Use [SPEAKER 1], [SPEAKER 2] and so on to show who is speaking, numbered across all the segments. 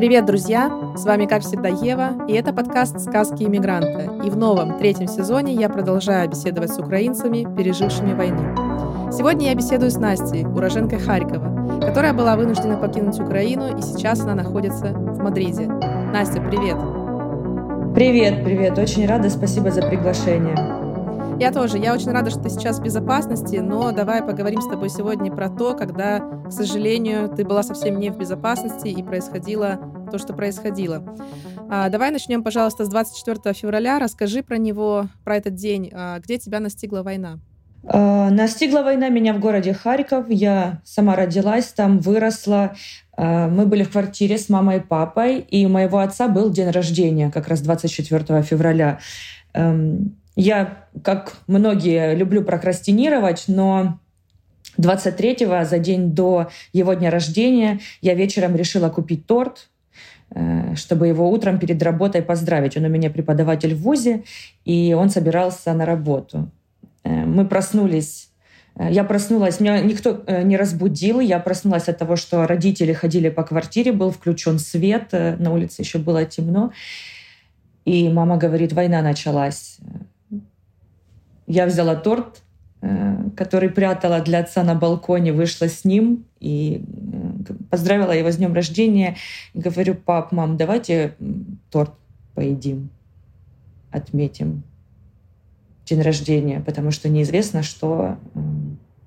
[SPEAKER 1] Привет, друзья! С вами, как всегда, Ева, и это подкаст «Сказки иммигранта». И в новом, третьем сезоне я продолжаю беседовать с украинцами, пережившими войну. Сегодня я беседую с Настей, уроженкой Харькова, которая была вынуждена покинуть Украину, и сейчас она находится в Мадриде. Настя, привет!
[SPEAKER 2] Привет, привет! Очень рада, спасибо за приглашение.
[SPEAKER 1] Я тоже. Я очень рада, что ты сейчас в безопасности, но давай поговорим с тобой сегодня про то, когда, к сожалению, ты была совсем не в безопасности и происходило то, что происходило. А, давай начнем, пожалуйста, с 24 февраля. Расскажи про него, про этот день. А, где тебя настигла война?
[SPEAKER 2] А, настигла война меня в городе Харьков. Я сама родилась там, выросла. А, мы были в квартире с мамой и папой, и у моего отца был день рождения, как раз 24 февраля. Эм, я, как многие, люблю прокрастинировать, но 23-го, за день до его дня рождения, я вечером решила купить торт, чтобы его утром перед работой поздравить. Он у меня преподаватель в ВУЗе, и он собирался на работу. Э, мы проснулись э, я проснулась, меня никто не разбудил. Я проснулась от того, что родители ходили по квартире, был включен свет, на улице еще было темно. И мама говорит, война началась. Я взяла торт, э, который прятала для отца на балконе, вышла с ним и э, поздравила его с днем рождения. Говорю, пап, мам, давайте торт поедим, отметим день рождения, потому что неизвестно, что,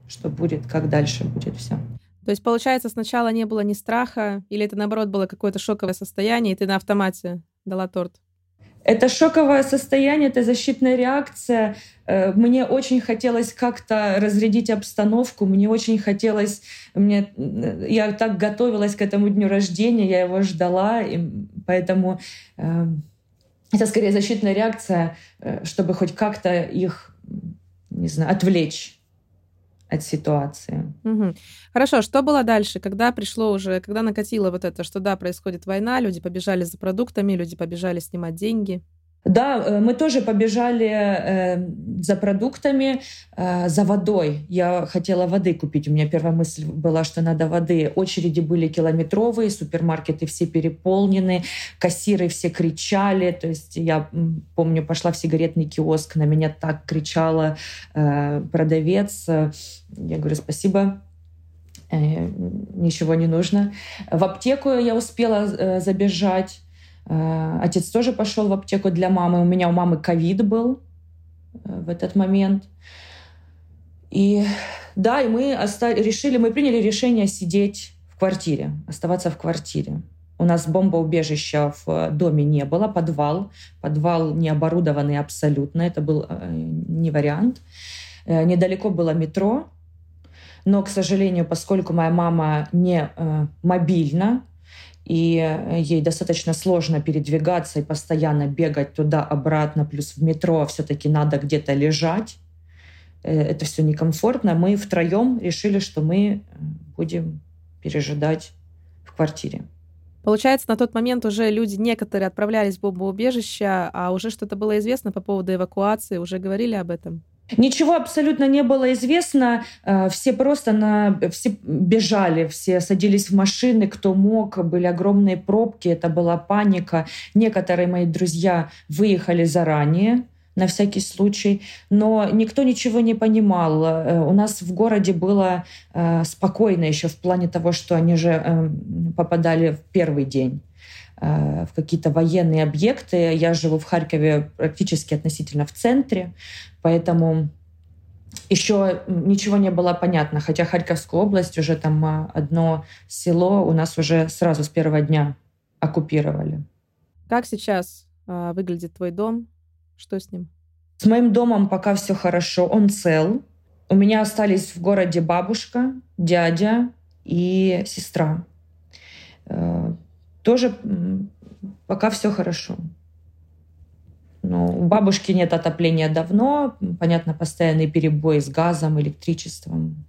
[SPEAKER 2] что будет, как дальше будет все.
[SPEAKER 1] То есть, получается, сначала не было ни страха, или это, наоборот, было какое-то шоковое состояние, и ты на автомате дала торт?
[SPEAKER 2] Это шоковое состояние, это защитная реакция. Э, мне очень хотелось как-то разрядить обстановку, мне очень хотелось, мне, э, я так готовилась к этому дню рождения, я его ждала, и поэтому э, это скорее защитная реакция, э, чтобы хоть как-то их, не знаю, отвлечь от ситуации.
[SPEAKER 1] Угу. Хорошо, что было дальше, когда пришло уже, когда накатило вот это, что да, происходит война, люди побежали за продуктами, люди побежали снимать деньги?
[SPEAKER 2] Да, э, мы тоже побежали э, за продуктами, э, за водой. Я хотела воды купить. У меня первая мысль была, что надо воды. Очереди были километровые, супермаркеты все переполнены, кассиры все кричали. То есть я помню, пошла в сигаретный киоск, на меня так кричала э, продавец. Я говорю, спасибо, э, ничего не нужно. В аптеку я успела э, забежать. Э, отец тоже пошел в аптеку для мамы. У меня у мамы ковид был э, в этот момент. И да, и мы остали, решили, мы приняли решение сидеть в квартире, оставаться в квартире. У нас бомбоубежища в доме не было, подвал. Подвал не оборудованный абсолютно, это был э, не вариант. Недалеко было метро, но, к сожалению, поскольку моя мама не мобильна, и э, ей достаточно сложно передвигаться и постоянно бегать туда-обратно, плюс в метро все-таки надо где-то лежать. Э, это все некомфортно. Мы втроем решили, что мы э, будем пережидать в квартире.
[SPEAKER 1] Получается, на тот момент уже люди некоторые отправлялись в бомбоубежище, а уже что-то было известно по поводу эвакуации, уже говорили об этом?
[SPEAKER 2] Ничего абсолютно не было известно. Э, все просто на... все бежали, все садились в машины, кто мог. Были огромные пробки, это была паника. Некоторые мои друзья выехали заранее, на всякий случай. Но никто ничего не понимал. Э, у нас в городе было э, спокойно еще в плане того, что они же попадали в первый день в какие-то военные объекты. Я живу в Харькове практически относительно в центре. Поэтому еще ничего не было понятно, хотя Харьковская область уже там а, одно село у нас уже сразу с первого дня оккупировали.
[SPEAKER 1] Как сейчас э, выглядит твой дом? Что с ним?
[SPEAKER 2] С моим домом пока все хорошо, он цел. У меня остались в городе бабушка, дядя и сестра. Тоже пока все хорошо. Ну, у бабушки нет отопления давно, понятно, постоянный перебой с газом, электричеством.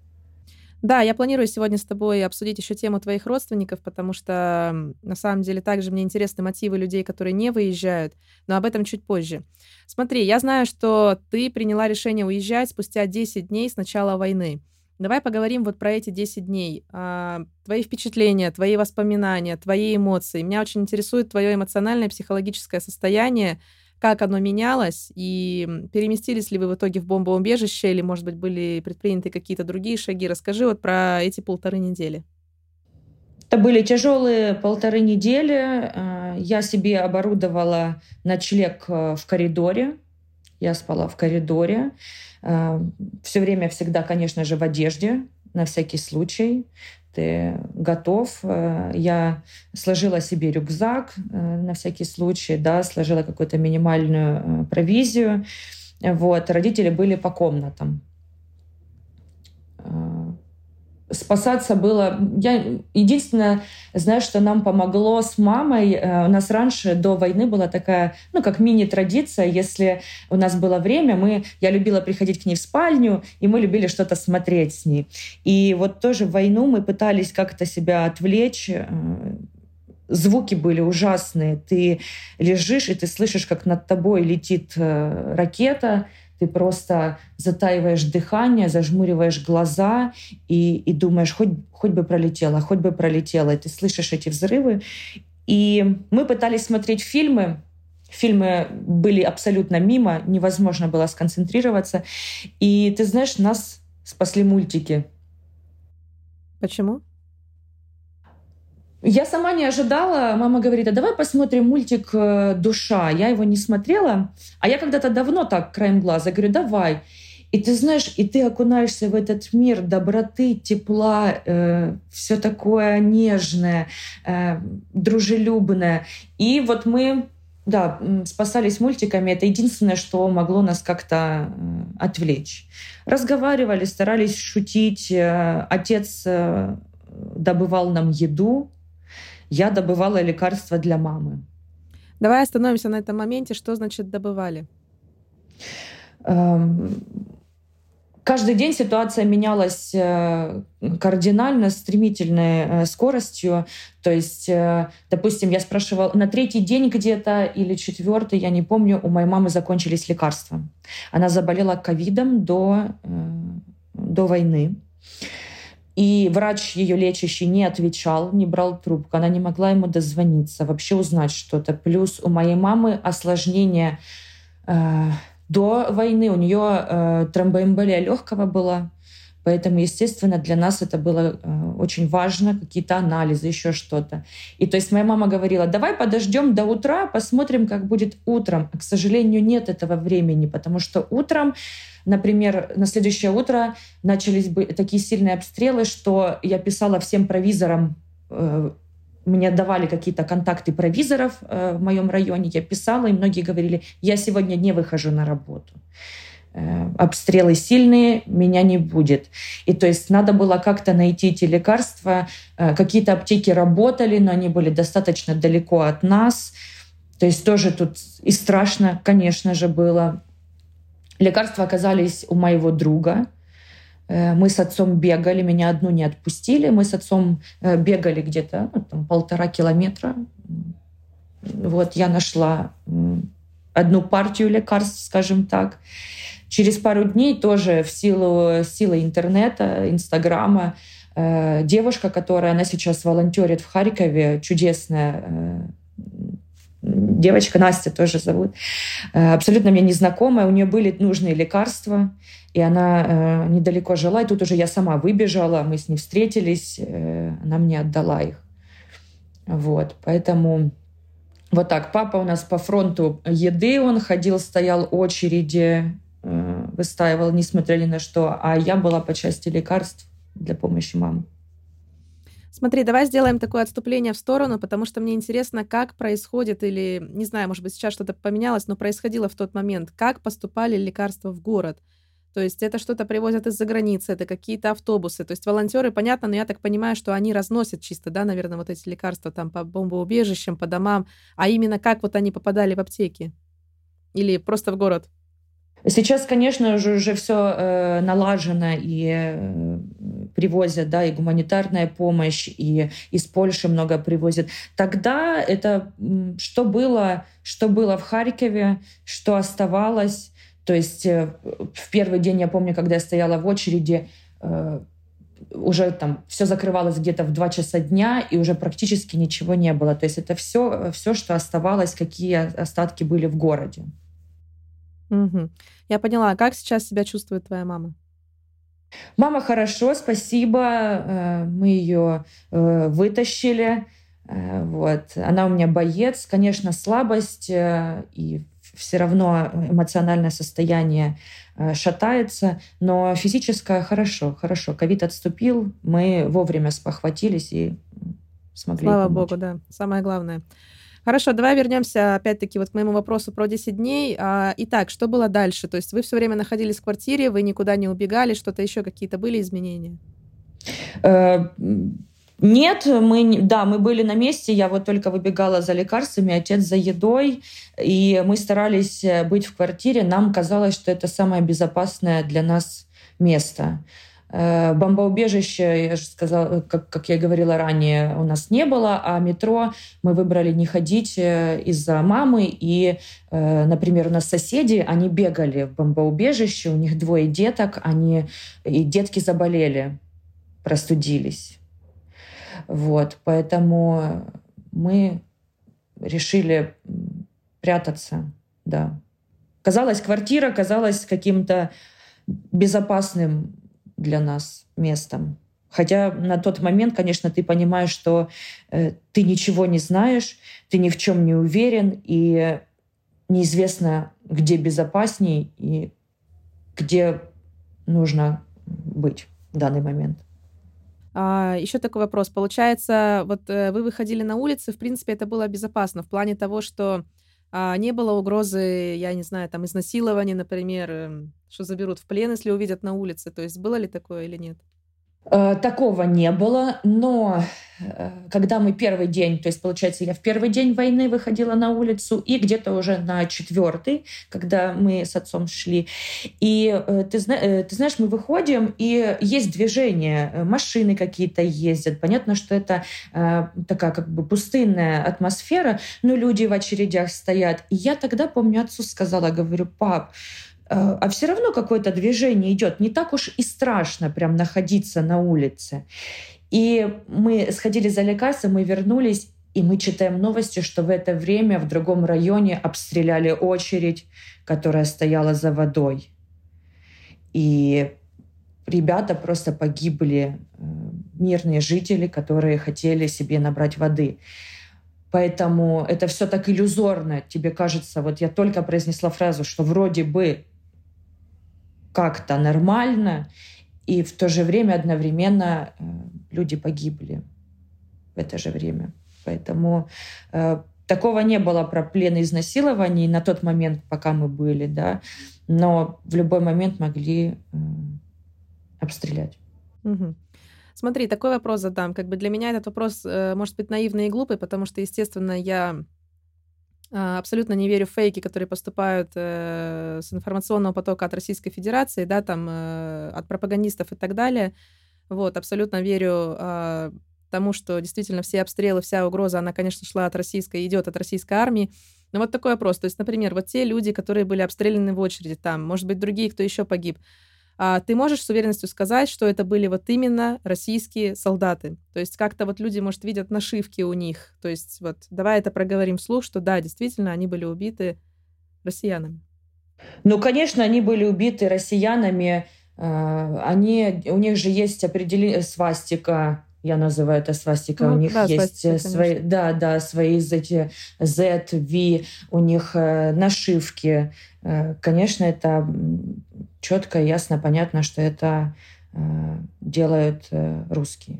[SPEAKER 1] Да, я планирую сегодня с тобой обсудить еще тему твоих родственников, потому что на самом деле также мне интересны мотивы людей, которые не выезжают, но об этом чуть позже. Смотри, я знаю, что ты приняла решение уезжать спустя 10 дней с начала войны. Давай поговорим вот про эти 10 дней. А, твои впечатления, твои воспоминания, твои эмоции. Меня очень интересует твое эмоциональное, психологическое состояние, как оно менялось, и переместились ли вы в итоге в бомбоубежище, или, может быть, были предприняты какие-то другие шаги. Расскажи вот про эти полторы недели.
[SPEAKER 2] Это были тяжелые полторы недели. А, я себе оборудовала ночлег э, в коридоре. Я спала в коридоре. А, Все время всегда, конечно же, в одежде, на всякий случай. Ты готов. А, я сложила себе рюкзак э, на всякий случай, да, сложила какую-то минимальную э, провизию. Вот. Родители были по комнатам спасаться было... Я единственное, знаешь, что нам помогло с мамой, э, у нас раньше до войны была такая, ну, как мини-традиция, если у нас было время, мы, я любила приходить к ней в спальню, и мы любили что-то смотреть с ней. И вот тоже в войну мы пытались как-то себя отвлечь, э, звуки были ужасные. Ты лежишь, и ты слышишь, как над тобой летит э, ракета, ты просто затаиваешь дыхание, зажмуриваешь глаза и, и думаешь, хоть, хоть бы пролетело, хоть бы пролетело. И ты слышишь эти взрывы. И мы пытались смотреть фильмы, Фильмы были абсолютно мимо, невозможно было сконцентрироваться. И ты знаешь, нас спасли мультики.
[SPEAKER 1] Почему?
[SPEAKER 2] Я сама не ожидала. Мама говорит, а давай посмотрим мультик э, «Душа». Я его не смотрела. А я когда-то давно так, краем глаза, говорю, давай. И ты знаешь, и ты окунаешься в этот мир доброты, тепла, э, все такое нежное, э, дружелюбное. И вот мы, да, спасались мультиками. Это единственное, что могло нас как-то э, отвлечь. Разговаривали, старались шутить. Э, отец э, добывал нам еду, я добывала лекарства для мамы.
[SPEAKER 1] Давай остановимся на этом моменте. Что значит добывали?
[SPEAKER 2] Эм, каждый день ситуация менялась э, кардинально, стремительной э, скоростью. То есть, э, допустим, я спрашивала, на третий день где-то или четвертый, я не помню, у моей мамы закончились лекарства. Она заболела ковидом до, до войны. И врач ее лечащий не отвечал, не брал трубку. Она не могла ему дозвониться, вообще узнать что-то. Плюс у моей мамы осложнение э, до войны. У нее э, тромбоэмболия легкого была. Поэтому, естественно, для нас это было э, очень важно, какие-то анализы, еще что-то. И то есть моя мама говорила, давай подождем до утра, посмотрим, как будет утром. А, к сожалению, нет этого времени, потому что утром Например, на следующее утро начались бы такие сильные обстрелы, что я писала всем провизорам, э, мне давали какие-то контакты провизоров э, в моем районе, я писала, и многие говорили, я сегодня не выхожу на работу. Э, обстрелы сильные, меня не будет. И то есть надо было как-то найти эти лекарства. Какие-то аптеки работали, но они были достаточно далеко от нас. То есть тоже тут и страшно, конечно же, было. Лекарства оказались у моего друга. Э, мы с отцом бегали, меня одну не отпустили. Мы с отцом э, бегали где-то ну, там, полтора километра. Вот я нашла одну партию лекарств, скажем так. Через пару дней тоже в силу силы интернета, инстаграма, э, девушка, которая она сейчас волонтерит в Харькове, чудесная девочка, Настя тоже зовут, э, абсолютно мне незнакомая, у нее были нужные лекарства, и она э, недалеко жила, и тут уже я сама выбежала, мы с ней встретились, э, она мне отдала их. Вот, поэтому вот так. Папа у нас по фронту еды, он ходил, стоял очереди, выстаивал, несмотря ни на что, а я была по части лекарств для помощи мамы.
[SPEAKER 1] Смотри, давай сделаем такое отступление в сторону, потому что мне интересно, как происходит, или, не знаю, может быть, сейчас что-то поменялось, но происходило в тот момент, как поступали лекарства в город. То есть это что-то привозят из-за границы, это какие-то автобусы. То есть волонтеры, понятно, но я так понимаю, что они разносят чисто, да, наверное, вот эти лекарства там по бомбоубежищам, по домам. А именно как вот они попадали в аптеки? Или просто в город?
[SPEAKER 2] Сейчас, конечно же, уже все э, налажено и э, привозят, да, и гуманитарная помощь, и из Польши много привозят. Тогда это что было, что было в Харькове, что оставалось. То есть э, в первый день, я помню, когда я стояла в очереди, э, уже там все закрывалось где-то в 2 часа дня, и уже практически ничего не было. То есть это все, все что оставалось, какие остатки были в городе.
[SPEAKER 1] Угу. Я поняла. А как сейчас себя чувствует твоя мама?
[SPEAKER 2] Мама хорошо, спасибо. Э, мы ее э, вытащили. Э, вот. Она у меня боец. Конечно, слабость и все равно эмоциональное состояние шатается, но физическое хорошо, хорошо. Ковид отступил, мы вовремя спохватились и смогли
[SPEAKER 1] Слава
[SPEAKER 2] помочь.
[SPEAKER 1] богу, да. Самое главное. Хорошо, давай вернемся опять-таки вот к моему вопросу про 10 дней. А, итак, что было дальше? То есть вы все время находились в квартире, вы никуда не убегали, что-то еще какие-то были изменения?
[SPEAKER 2] Э, нет, мы, да, мы были на месте, я вот только выбегала за лекарствами, отец за едой, и мы старались э, быть в квартире. Нам казалось, что это самое безопасное для нас место. Э, бомбоубежище, я же сказала, как, как я говорила ранее, у нас не было, а метро мы выбрали не ходить э, из-за мамы. И, э, например, у нас соседи, они бегали в бомбоубежище, у них двое деток, они, и детки заболели, простудились. Вот, поэтому мы решили прятаться, да. Казалось, квартира казалась каким-то безопасным для нас местом. Хотя на тот момент, конечно, ты понимаешь, что э, ты ничего не знаешь, ты ни в чем не уверен, и неизвестно, где безопасней и где нужно быть в данный момент.
[SPEAKER 1] А, еще такой вопрос. Получается, вот э, вы выходили на улицы, в принципе, это было безопасно в плане того, что а, не было угрозы, я не знаю, там, изнасилования, например, эм, что заберут в плен, если увидят на улице. То есть было ли такое или нет?
[SPEAKER 2] Э, такого не было, но э, когда мы первый день, то есть, получается, я в первый день войны выходила на улицу, и где-то уже на четвертый, когда мы с отцом шли, и э, ты, ты знаешь, мы выходим, и есть движение, машины какие-то ездят. Понятно, что это такая как бы пустынная атмосфера, но люди в очередях стоят. И я тогда, помню, отцу сказала, говорю, пап, а все равно какое-то движение идет. Не так уж и страшно прям находиться на улице. И мы сходили за лекарством, мы вернулись, и мы читаем новости, что в это время в другом районе обстреляли очередь, которая стояла за водой. И ребята просто погибли, э, мирные жители, которые хотели себе набрать воды. Поэтому это все так иллюзорно. Тебе кажется, вот я только произнесла фразу, что вроде бы как-то нормально, и в то же время одновременно э, люди погибли в это же время. Поэтому э, такого не было про плен изнасилований на тот момент, пока мы были, да, но в любой момент могли э, обстрелять.
[SPEAKER 1] Смотри, такой вопрос задам. Как бы для меня этот вопрос э, может быть наивный и глупый, потому что, естественно, я абсолютно не верю в фейки, которые поступают э, с информационного потока от Российской Федерации, да, там, э, от пропагандистов и так далее. Вот, абсолютно верю э, тому, что действительно все обстрелы, вся угроза, она, конечно, шла от российской, идет от российской армии. Но вот такой вопрос. То есть, например, вот те люди, которые были обстреляны в очереди там, может быть, другие, кто еще погиб, а ты можешь с уверенностью сказать, что это были вот именно российские солдаты? То есть как-то вот люди, может, видят нашивки у них. То есть вот давай это проговорим вслух, что да, действительно, они были убиты россиянами.
[SPEAKER 2] Ну, конечно, они были убиты россиянами. А, они, у них же есть определение свастика я называю это свастика, ну, у них да, есть свастика, свои, конечно. да, да, свои эти Z, V, у них э, нашивки. Э, конечно, это четко, ясно, понятно, что это э, делают э, русские.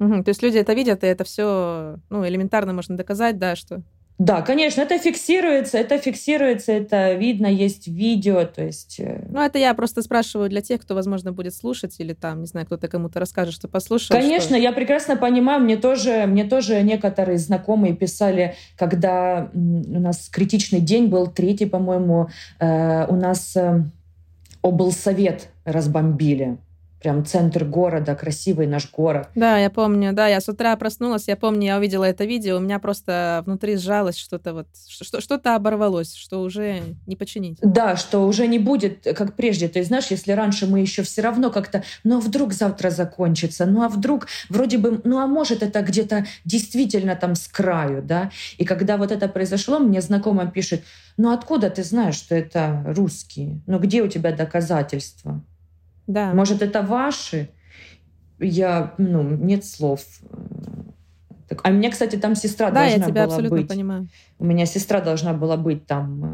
[SPEAKER 1] Угу, то есть люди это видят, и это все ну, элементарно можно доказать, да, что
[SPEAKER 2] да, конечно, это фиксируется, это фиксируется, это видно, есть видео, то есть... Э,
[SPEAKER 1] ну, это я просто спрашиваю для тех, кто, возможно, будет слушать, или там, не знаю, кто-то кому-то расскажет, что послушал.
[SPEAKER 2] Конечно,
[SPEAKER 1] что...
[SPEAKER 2] я прекрасно понимаю, мне тоже, мне тоже некоторые знакомые писали, когда у нас критичный день был, третий, по-моему, э, у нас э, облсовет разбомбили. Прям центр города, красивый наш город.
[SPEAKER 1] Да, я помню, да, я с утра проснулась, я помню, я увидела это видео, у меня просто внутри сжалось что-то вот, что-то оборвалось, что уже не починить.
[SPEAKER 2] Да, что уже не будет, как прежде. То есть, знаешь, если раньше мы еще все равно как-то, ну а вдруг завтра закончится, ну а вдруг вроде бы, ну а может это где-то действительно там с краю, да? И когда вот это произошло, мне знакомая пишет, ну откуда ты знаешь, что это русские? Ну где у тебя доказательства?
[SPEAKER 1] Да.
[SPEAKER 2] Может, это ваши? Я, ну, нет слов. Так, а у меня, кстати, там сестра
[SPEAKER 1] да,
[SPEAKER 2] должна
[SPEAKER 1] я тебя
[SPEAKER 2] была
[SPEAKER 1] абсолютно
[SPEAKER 2] быть.
[SPEAKER 1] понимаю.
[SPEAKER 2] У меня сестра должна была быть там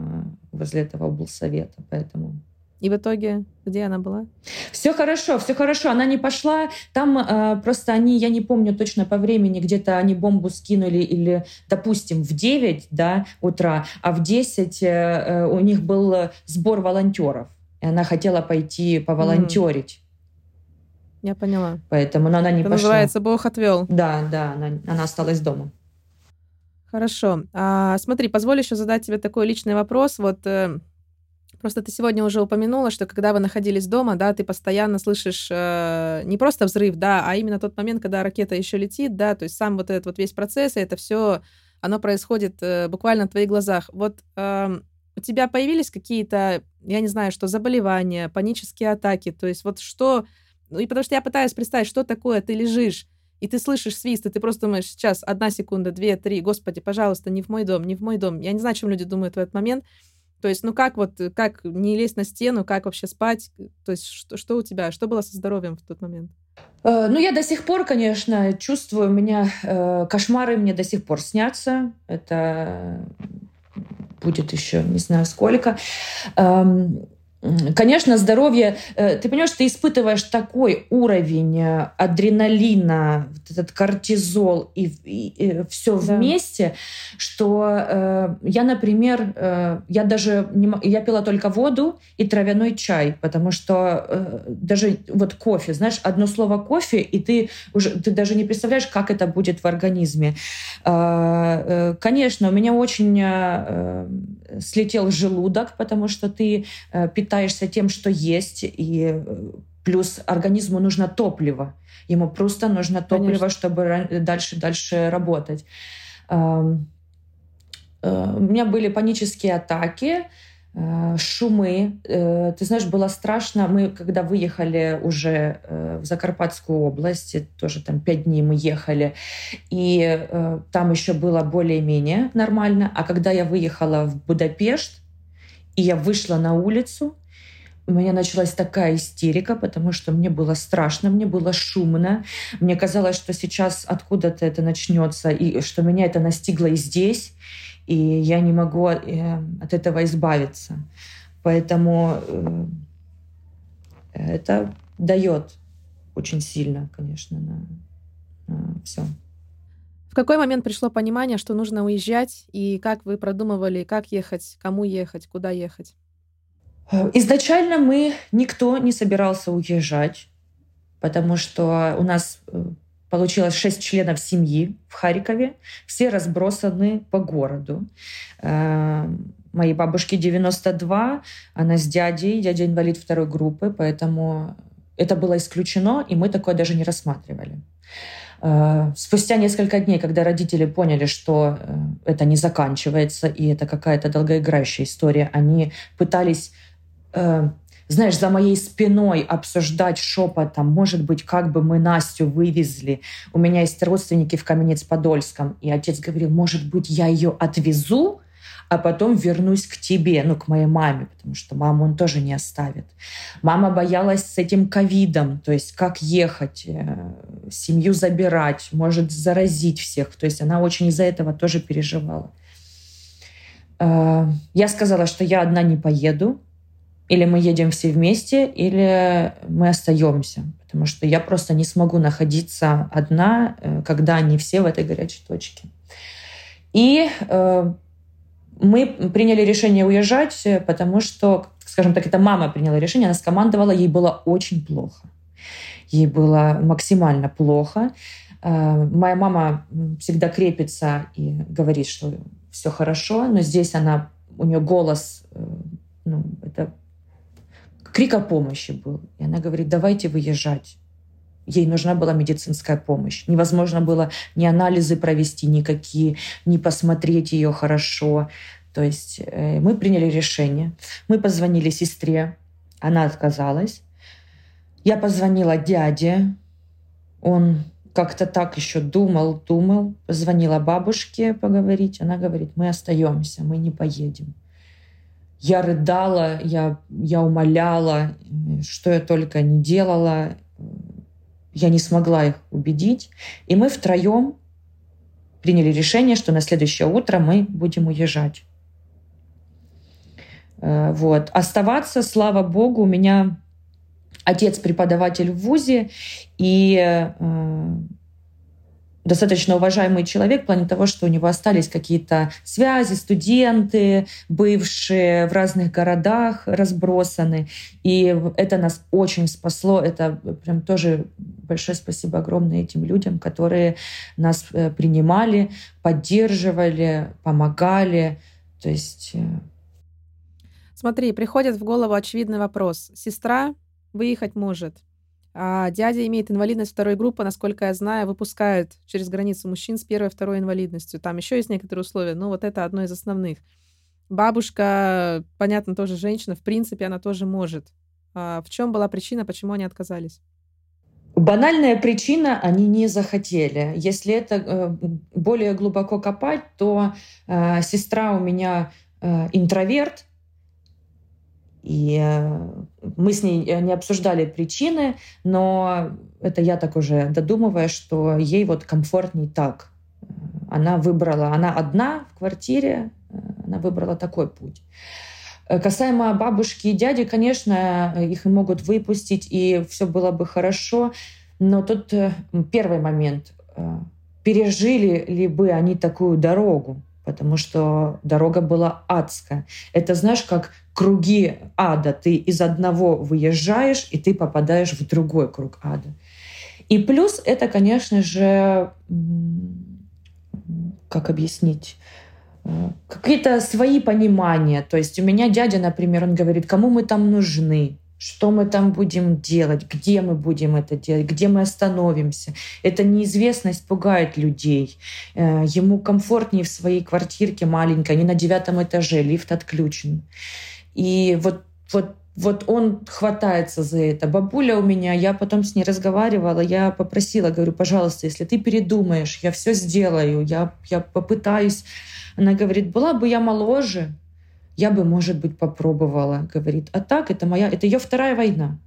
[SPEAKER 2] э, возле этого облсовета, поэтому...
[SPEAKER 1] И в итоге где она была?
[SPEAKER 2] Все хорошо, все хорошо. Она не пошла. Там э, просто они, я не помню точно по времени, где-то они бомбу скинули или, допустим, в 9 да, утра, а в 10 э, э, у них был сбор волонтеров и она хотела пойти поволонтерить.
[SPEAKER 1] Я поняла.
[SPEAKER 2] Поэтому но она не
[SPEAKER 1] Это
[SPEAKER 2] пошла.
[SPEAKER 1] называется «Бог отвел».
[SPEAKER 2] Да, да, она, она осталась дома.
[SPEAKER 1] Хорошо. А, смотри, позволь еще задать тебе такой личный вопрос. Вот э, просто ты сегодня уже упомянула, что когда вы находились дома, да, ты постоянно слышишь э, не просто взрыв, да, а именно тот момент, когда ракета еще летит, да, то есть сам вот этот вот весь процесс, и это все, оно происходит э, буквально на твоих глазах. Вот э, у тебя появились какие-то, я не знаю, что, заболевания, панические атаки? То есть вот что... Ну и потому что я пытаюсь представить, что такое ты лежишь, и ты слышишь свист, и ты просто думаешь, сейчас, одна секунда, две, три, господи, пожалуйста, не в мой дом, не в мой дом. Я не знаю, чем люди думают в этот момент. То есть, ну как вот, как не лезть на стену, как вообще спать? То есть, что, что у тебя, что было со здоровьем в тот момент?
[SPEAKER 2] Э, ну, я до сих пор, конечно, чувствую, у меня э, кошмары мне до сих пор снятся. Это будет еще не знаю сколько. Эм, Конечно, здоровье, э, ты понимаешь, ты испытываешь такой уровень э, адреналина, вот этот кортизол и, и, и все да. вместе, что э, я, например, э, я даже не, я пила только воду и травяной чай, потому что э, даже вот кофе, знаешь, одно слово кофе, и ты уже ты даже не представляешь, как это будет в организме. Э, э, конечно, у меня очень э, слетел желудок, потому что ты э, питаешься тем, что есть, и э, плюс организму нужно топливо. Ему просто нужно топливо, Конечно. чтобы дальше, дальше работать. Э, у меня были панические атаки, шумы. Ты знаешь, было страшно. Мы, когда выехали уже в Закарпатскую область, тоже там пять дней мы ехали, и там еще было более-менее нормально. А когда я выехала в Будапешт, и я вышла на улицу, у меня началась такая истерика, потому что мне было страшно, мне было шумно. Мне казалось, что сейчас откуда-то это начнется, и что меня это настигло и здесь, и я не могу э, от этого избавиться. Поэтому э, это дает очень сильно, конечно, на, на все.
[SPEAKER 1] В какой момент пришло понимание, что нужно уезжать, и как вы продумывали, как ехать, кому ехать, куда ехать?
[SPEAKER 2] Э, изначально мы никто не собирался уезжать, потому что у нас получилось шесть членов семьи в Харькове, все разбросаны по городу. Э, моей бабушке 92, она с дядей, дядя инвалид второй группы, поэтому это было исключено, и мы такое даже не рассматривали. Э, спустя несколько дней, когда родители поняли, что э, это не заканчивается и это какая-то долгоиграющая история, они пытались знаешь, за моей спиной обсуждать шепотом, может быть, как бы мы Настю вывезли. У меня есть родственники в Каменец-Подольском, и отец говорил, может быть, я ее отвезу, а потом вернусь к тебе, ну, к моей маме, потому что маму он тоже не оставит. Мама боялась с этим ковидом, то есть как ехать, э, семью забирать, может заразить всех. То есть она очень из-за этого тоже переживала. Э, я сказала, что я одна не поеду, или мы едем все вместе, или мы остаемся. Потому что я просто не смогу находиться одна, э, когда они все в этой горячей точке. И мы приняли решение уезжать, э, потому что, скажем так, это мама приняла решение, она скомандовала, ей было очень плохо. Ей было максимально плохо. Э, моя мама всегда крепится и говорит, что все хорошо, но здесь она, у нее голос, э, ну, это крик о помощи был. И она говорит, давайте выезжать. Ей нужна была медицинская помощь. Невозможно было ни анализы провести никакие, ни посмотреть ее хорошо. То есть э, мы приняли решение. Мы позвонили сестре, она отказалась. Я позвонила дяде, он как-то так еще думал, думал, позвонила бабушке поговорить. Она говорит, мы остаемся, мы не поедем. Я рыдала, я, я умоляла, что я только не делала. Я не смогла их убедить. И мы втроем приняли решение, что на следующее утро мы будем уезжать. Э, вот. Оставаться, слава богу, у меня отец преподаватель в ВУЗе и э, достаточно уважаемый человек в плане того, что у него остались какие-то связи, студенты, бывшие в разных городах разбросаны. И это нас очень спасло. Это прям тоже большое спасибо огромное этим людям, которые нас э, принимали, поддерживали, помогали. То есть... Э,
[SPEAKER 1] Смотри, приходит в голову очевидный вопрос. Сестра выехать может. А дядя имеет инвалидность второй группы, насколько я знаю, выпускают через границу мужчин с первой и второй инвалидностью. Там еще есть некоторые условия, но вот это одно из основных. Бабушка, понятно, тоже женщина, в принципе, она тоже может. А в чем была причина, почему они отказались?
[SPEAKER 2] Банальная причина — они не захотели. Если это э, более глубоко копать, то э, сестра у меня э, интроверт, и э, мы с ней э, не обсуждали причины, но это я так уже додумываю, что ей вот комфортней так. Она выбрала, она одна в квартире, э, она выбрала такой путь. Касаемо бабушки и дяди, конечно, их могут выпустить, и все было бы хорошо. Но тут первый момент. Пережили ли бы они такую дорогу? Потому что дорога была адская. Это, знаешь, как круги ада. Ты из одного выезжаешь, и ты попадаешь в другой круг ада. И плюс это, конечно же, как объяснить, э, какие-то свои понимания. То есть у меня дядя, например, он говорит, кому мы там нужны, что мы там будем делать, где мы будем это делать, где мы остановимся. Эта неизвестность пугает людей. Э, ему комфортнее в своей квартирке маленькой, не на девятом этаже, лифт отключен. И вот, вот вот он хватается за это. Бабуля у меня, я потом с ней разговаривала, я попросила, говорю, пожалуйста, если ты передумаешь, я все сделаю, я, я попытаюсь. Она говорит, была бы я моложе, я бы, может быть, попробовала, говорит. А так, это моя, это ее вторая война.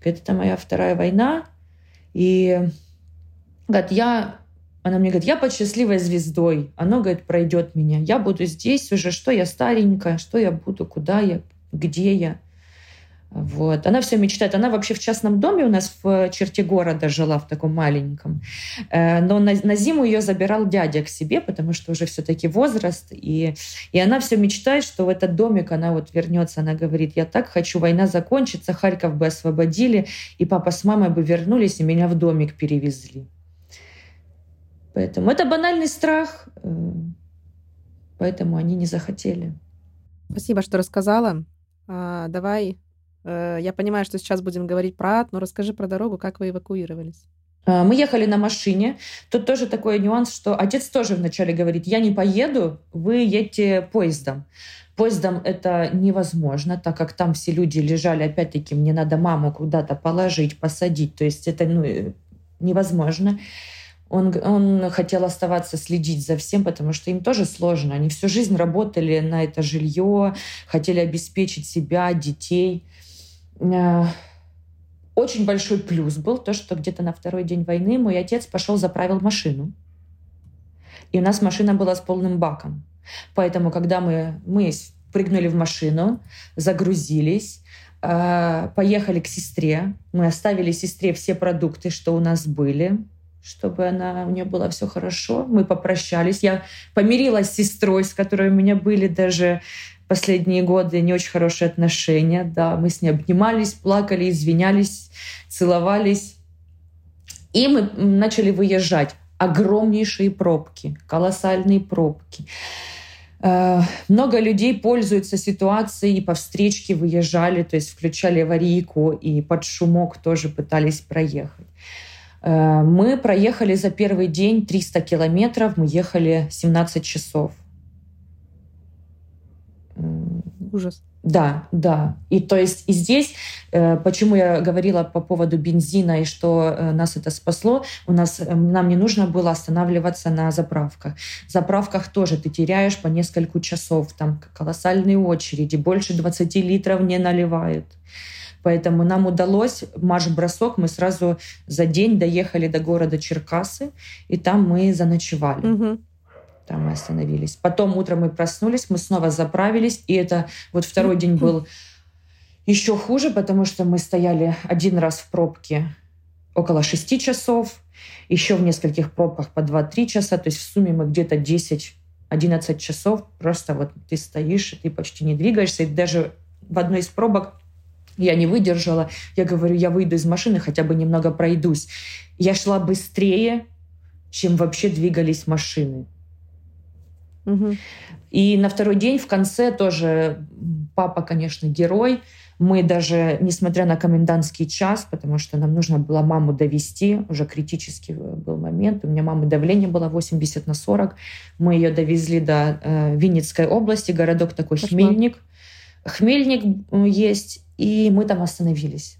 [SPEAKER 2] Говорит, это моя вторая война. И говорит, я, она мне говорит, я под счастливой звездой. Оно, говорит, пройдет меня. Я буду здесь уже, что я старенькая, что я буду, куда я, где я. Вот. Она все мечтает. Она вообще в частном доме у нас в черте города жила, в таком маленьком. Э, но на, на зиму ее забирал дядя к себе, потому что уже все-таки возраст. И, и она все мечтает, что в этот домик она вот вернется. Она говорит, я так хочу, война закончится, Харьков бы освободили, и папа с мамой бы вернулись, и меня в домик перевезли. Поэтому это банальный страх, э, поэтому они не захотели.
[SPEAKER 1] Спасибо, что рассказала. А, давай Э, я понимаю, что сейчас будем говорить про ад, но расскажи про дорогу, как вы эвакуировались.
[SPEAKER 2] А, мы ехали на машине. Тут тоже такой нюанс, что отец тоже вначале говорит, я не поеду, вы едете поездом. Поездом это невозможно, так как там все люди лежали, опять-таки, мне надо маму куда-то положить, посадить. То есть это ну, э, невозможно. Он, он хотел оставаться, следить за всем, потому что им тоже сложно. Они всю жизнь работали на это жилье, хотели обеспечить себя, детей. Э, очень большой плюс был то, что где-то на второй день войны мой отец пошел заправил машину. И у нас машина была с полным баком. Поэтому, когда мы, мы прыгнули в машину, загрузились, э, поехали к сестре, мы оставили сестре все продукты, что у нас были, чтобы она, у нее было все хорошо. Мы попрощались. Я помирилась с сестрой, с которой у меня были даже последние годы не очень хорошие отношения. Да, мы с ней обнимались, плакали, извинялись, целовались. И мы начали выезжать. Огромнейшие пробки, колоссальные пробки. Э, много людей пользуются ситуацией и по встречке выезжали, то есть включали аварийку и под шумок тоже пытались проехать. Э, мы проехали за первый день 300 километров, мы ехали 17 часов.
[SPEAKER 1] Ужас.
[SPEAKER 2] Да, да. И то есть и здесь, э, почему я говорила по поводу бензина и что э, нас это спасло, у нас э, нам не нужно было останавливаться на заправках. В заправках тоже ты теряешь по несколько часов, там колоссальные очереди, больше 20 литров не наливают. Поэтому нам удалось марш-бросок. Мы сразу за день доехали до города Черкасы, и там мы заночевали.
[SPEAKER 1] Угу.
[SPEAKER 2] Там мы остановились. Потом утром мы проснулись, мы снова заправились, и это вот второй день был еще хуже, потому что мы стояли один раз в пробке около 6 часов, еще в нескольких пробках по 2-3 часа, то есть в сумме мы где-то 10-11 часов просто вот ты стоишь, и ты почти не двигаешься, и даже в одной из пробок я не выдержала. Я говорю, я выйду из машины, хотя бы немного пройдусь. Я шла быстрее, чем вообще двигались машины.
[SPEAKER 1] Угу.
[SPEAKER 2] И на второй день в конце тоже папа, конечно, герой. Мы даже, несмотря на комендантский час, потому что нам нужно было маму довести, уже критический был момент, у меня мамы давление было 80 на 40, мы ее довезли до э, Винницкой области, городок такой Кошмар. Хмельник. Хмельник есть, и мы там остановились.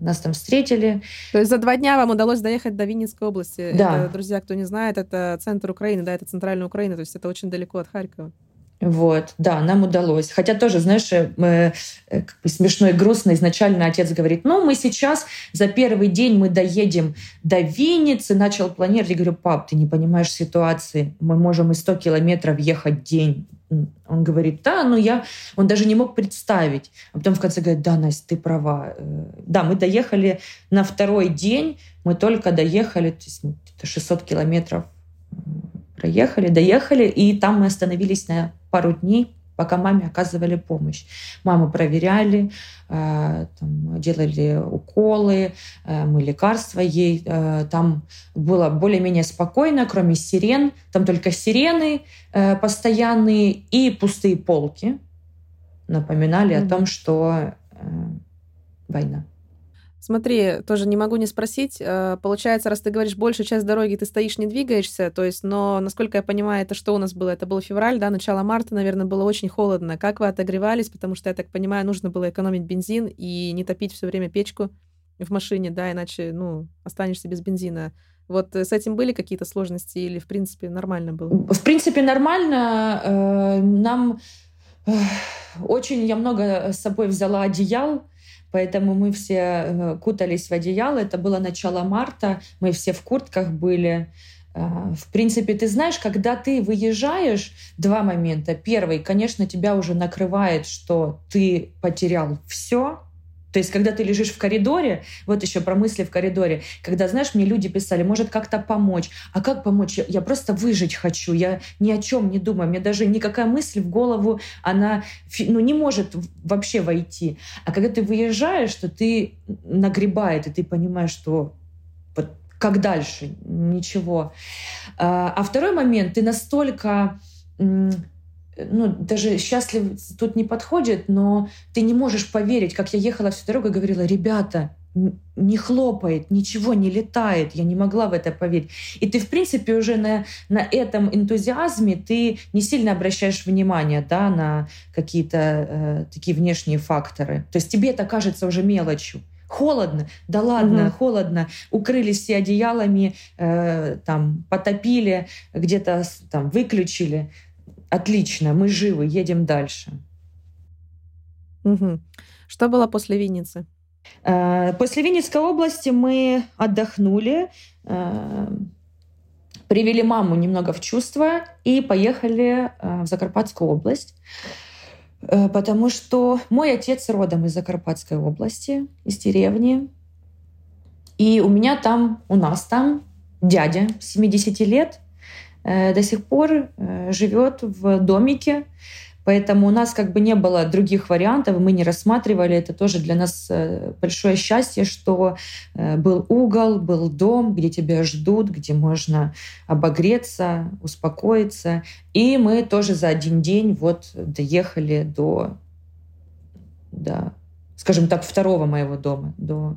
[SPEAKER 2] Нас там встретили.
[SPEAKER 1] То есть за два дня вам удалось доехать до Винницкой области.
[SPEAKER 2] Да.
[SPEAKER 1] Это, друзья, кто не знает, это центр Украины, да, это центральная Украина, то есть это очень далеко от Харькова.
[SPEAKER 2] Вот, да, нам удалось. Хотя тоже, знаешь, э, э, как бы смешно и грустно. Изначально отец говорит, ну, мы сейчас за первый день мы доедем до Винницы. Начал планировать. Я говорю, пап, ты не понимаешь ситуации. Мы можем и 100 километров ехать день. Он говорит, да, ну я... Он даже не мог представить. А потом в конце говорит, да, Настя, ты права. Э, да, мы доехали на второй день. Мы только доехали, то есть 600 ну, километров проехали, доехали, и там мы остановились на пару дней, пока маме оказывали помощь. Маму проверяли, э, там, делали уколы, э, мы лекарства ей. Э, там было более-менее спокойно, кроме сирен. Там только сирены э, постоянные и пустые полки напоминали mm-hmm. о том, что э, война.
[SPEAKER 1] Смотри, тоже не могу не спросить. Э, получается, раз ты говоришь, большую часть дороги ты стоишь, не двигаешься, то есть, но, насколько я понимаю, это что у нас было? Это был февраль, да, начало марта, наверное, было очень холодно. Как вы отогревались? Потому что, я так понимаю, нужно было экономить бензин и не топить все время печку в машине, да, иначе, ну, останешься без бензина. Вот с этим были какие-то сложности или, в принципе, нормально было?
[SPEAKER 2] В принципе, нормально. Э, нам очень я много с собой взяла одеял, Поэтому мы все э, кутались в одеяло. Это было начало марта. Мы все в куртках были. Э, в принципе, ты знаешь, когда ты выезжаешь, два момента. Первый, конечно, тебя уже накрывает, что ты потерял все, то есть, когда ты лежишь в коридоре, вот еще про мысли в коридоре, когда, знаешь, мне люди писали, может как-то помочь. А как помочь? Я, я просто выжить хочу, я ни о чем не думаю. Мне даже никакая мысль в голову, она ну, не может вообще войти. А когда ты выезжаешь, то ты нагребает, и ты понимаешь, что вот как дальше? Ничего. А, а второй момент, ты настолько ну, даже счастлив тут не подходит, но ты не можешь поверить, как я ехала всю дорогу и говорила, ребята, не хлопает, ничего не летает. Я не могла в это поверить. И ты, в принципе, уже на, на этом энтузиазме ты не сильно обращаешь внимание да, на какие-то э, такие внешние факторы. То есть тебе это кажется уже мелочью. Холодно, да ладно, угу. холодно. Укрылись все одеялами, э, там потопили, где-то там выключили. Отлично, мы живы, едем дальше.
[SPEAKER 1] Угу. Что было после Винницы?
[SPEAKER 2] Э, после Винницкой области мы отдохнули, э, привели маму немного в чувство и поехали э, в Закарпатскую область. Потому что мой отец родом из Закарпатской области, из деревни. И у меня там, у нас там дядя 70 лет, до сих пор э, живет в домике Поэтому у нас как бы не было других вариантов, мы не рассматривали. Это тоже для нас э, большое счастье, что э, был угол, был дом, где тебя ждут, где можно обогреться, успокоиться. И мы тоже за один день вот доехали до, до скажем так, второго моего дома, до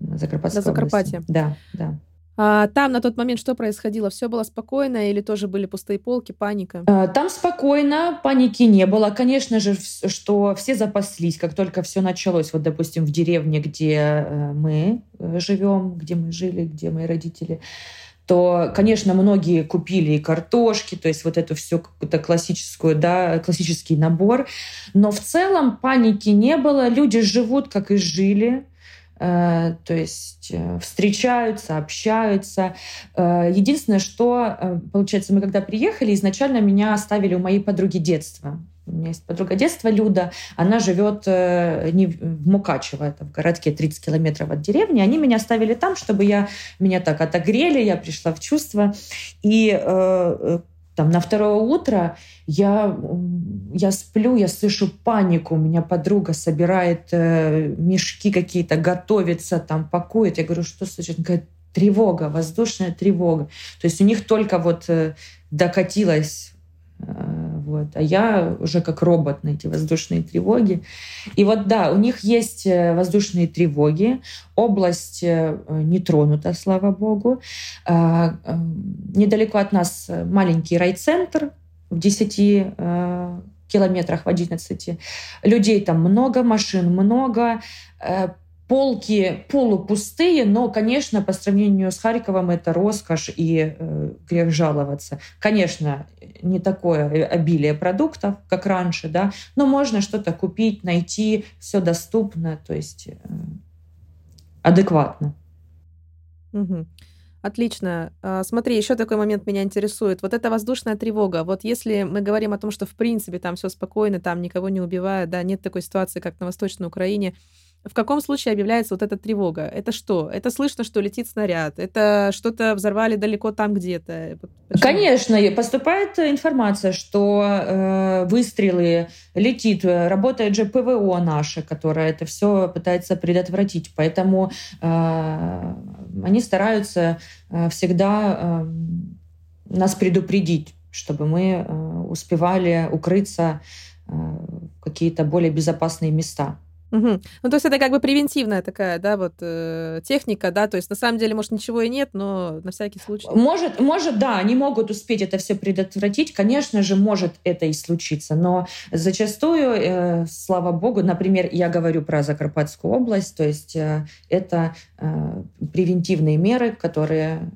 [SPEAKER 2] Закарпатской
[SPEAKER 1] До Закарпатья.
[SPEAKER 2] Да, да.
[SPEAKER 1] А, там на тот момент что происходило? Все было спокойно или тоже были пустые полки, паника?
[SPEAKER 2] А, там спокойно, паники не было. Конечно же, что все запаслись, как только все началось. Вот, допустим, в деревне, где э, мы э, живем, где мы жили, где мои родители, то, конечно, многие купили и картошки, то есть вот это все какую-то классическую, да, классический набор. Но в целом паники не было, люди живут, как и жили. Э, то есть э, встречаются, общаются. Э, единственное, что, получается, мы когда приехали, изначально меня оставили у моей подруги детства. У меня есть подруга детства Люда, она живет не в Мукачево, это в городке 30 километров от деревни. Они меня оставили там, чтобы я меня так отогрели, я пришла в чувство. И там на второе утро я, я сплю, я слышу панику, у меня подруга собирает э, мешки какие-то, готовится, там пакует. Я говорю, что? Она говорит, тревога, воздушная тревога. То есть у них только вот э, докатилась э, вот. А я уже как робот на эти воздушные тревоги. И вот да, у них есть э, воздушные тревоги. Область э, не тронута, слава богу. А, недалеко от нас маленький райцентр в 10 километрах, в 11. Людей там много, машин много полки полупустые, но, конечно, по сравнению с Харьковом это роскошь и э, грех жаловаться. Конечно, не такое обилие продуктов, как раньше, да, но можно что-то купить, найти, все доступно, то есть э, адекватно.
[SPEAKER 1] Угу. Отлично. А, смотри, еще такой момент меня интересует. Вот эта воздушная тревога. Вот если мы говорим о том, что в принципе там все спокойно, там никого не убивают, да, нет такой ситуации, как на Восточной Украине, в каком случае объявляется вот эта тревога? Это что? Это слышно, что летит снаряд? Это что-то взорвали далеко там где-то?
[SPEAKER 2] Почему? Конечно, поступает информация, что э, выстрелы летит, работает же ПВО наше, которое это все пытается предотвратить. Поэтому э, они стараются э, всегда э, нас предупредить, чтобы мы э, успевали укрыться э, в какие-то более безопасные места.
[SPEAKER 1] Угу. Ну, то есть это как бы превентивная такая, да, вот э, техника, да, то есть на самом деле, может, ничего и нет, но на всякий случай.
[SPEAKER 2] Может, может, да, они могут успеть это все предотвратить, конечно же, может это и случиться, но зачастую, э, слава богу, например, я говорю про Закарпатскую область, то есть э, это э, превентивные меры, которые,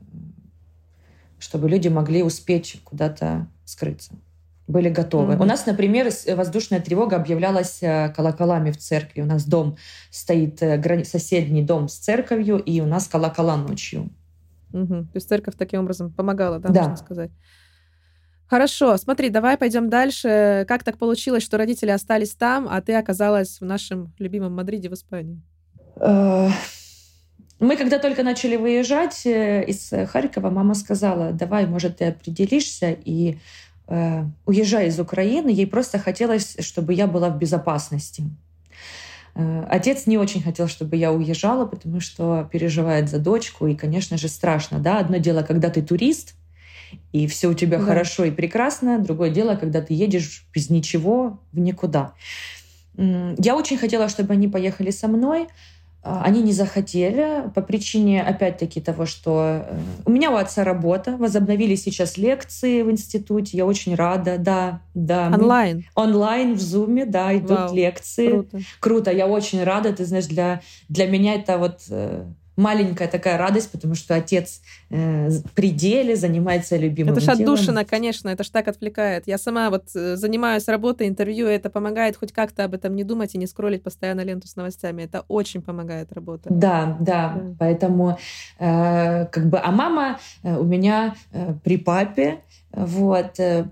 [SPEAKER 2] чтобы люди могли успеть куда-то скрыться были готовы. Mm-hmm. У нас, например, воздушная тревога объявлялась э, колоколами в церкви. У нас дом стоит, э, соседний дом с церковью, и у нас колокола ночью.
[SPEAKER 1] Mm-hmm. То есть церковь таким образом помогала, да, да. можно сказать? Хорошо, смотри, давай пойдем дальше. Как так получилось, что родители остались там, а ты оказалась в нашем любимом Мадриде в Испании?
[SPEAKER 2] Э, мы когда только начали выезжать из Харькова, мама сказала, давай, может, ты определишься и э, уезжая из Украины, ей просто хотелось, чтобы я была в безопасности. Э, отец не очень хотел, чтобы я уезжала, потому что переживает за дочку, и, конечно же, страшно. Да? Одно дело, когда ты турист, и все у тебя да. хорошо и прекрасно. Другое дело, когда ты едешь без ничего в никуда. Я очень хотела, чтобы они поехали со мной, они не захотели по причине, опять-таки, того, что э, у меня у отца работа, возобновили сейчас лекции в институте, я очень рада, да, да.
[SPEAKER 1] Онлайн?
[SPEAKER 2] Онлайн, в Зуме, да, идут Вау, лекции.
[SPEAKER 1] Круто.
[SPEAKER 2] Круто, я очень рада, ты знаешь, для, для меня это вот э, маленькая такая радость, потому что отец э, при деле занимается любимым
[SPEAKER 1] Это ж отдушина, конечно, это ж так отвлекает. Я сама вот э, занимаюсь работой, интервью, это помогает хоть как-то об этом не думать и не скроллить постоянно ленту с новостями. Это очень помогает работа.
[SPEAKER 2] Да, да, да. поэтому э, как бы, а мама э, у меня э, при папе, вот, э,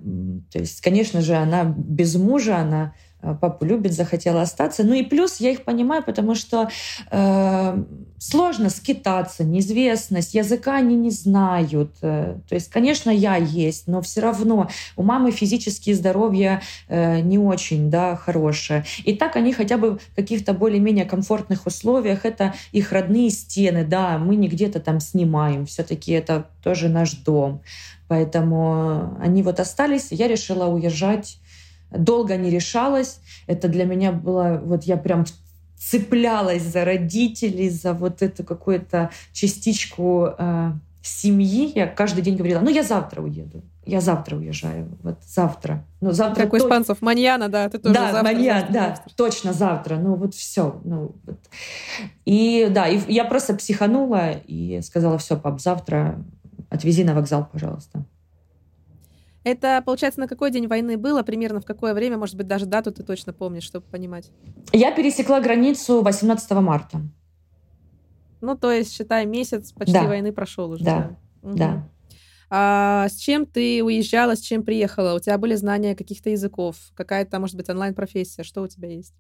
[SPEAKER 2] то есть, конечно же, она без мужа, она папу любит, захотела остаться. Ну и плюс я их понимаю, потому что э, сложно скитаться, неизвестность, языка они не знают. Э, то есть, конечно, я есть, но все равно у мамы физические здоровье э, не очень да, хорошее. И так они хотя бы в каких-то более-менее комфортных условиях, это их родные стены, да, мы не где-то там снимаем, все-таки это тоже наш дом. Поэтому они вот остались, я решила уезжать долго не решалась. Это для меня было, вот я прям цеплялась за родителей, за вот эту какую-то частичку э, семьи. Я каждый день говорила, ну я завтра уеду, я завтра уезжаю, вот завтра. Ну, завтра
[SPEAKER 1] как у испанцев, то... маньяна, да, ты тоже
[SPEAKER 2] да,
[SPEAKER 1] завтра.
[SPEAKER 2] Маньян, завтра, да, завтра. точно завтра, ну вот все. Ну, вот. И да, и я просто психанула и сказала, все, пап, завтра отвези на вокзал, пожалуйста.
[SPEAKER 1] Это, получается, на какой день войны было? Примерно в какое время? Может быть, даже дату ты точно помнишь, чтобы понимать?
[SPEAKER 2] Я пересекла границу 18 марта.
[SPEAKER 1] Ну, то есть, считай, месяц почти да. войны прошел уже.
[SPEAKER 2] Да, да. да.
[SPEAKER 1] А с чем ты уезжала, с чем приехала? У тебя были знания каких-то языков? Какая-то, может быть, онлайн-профессия? Что у тебя есть?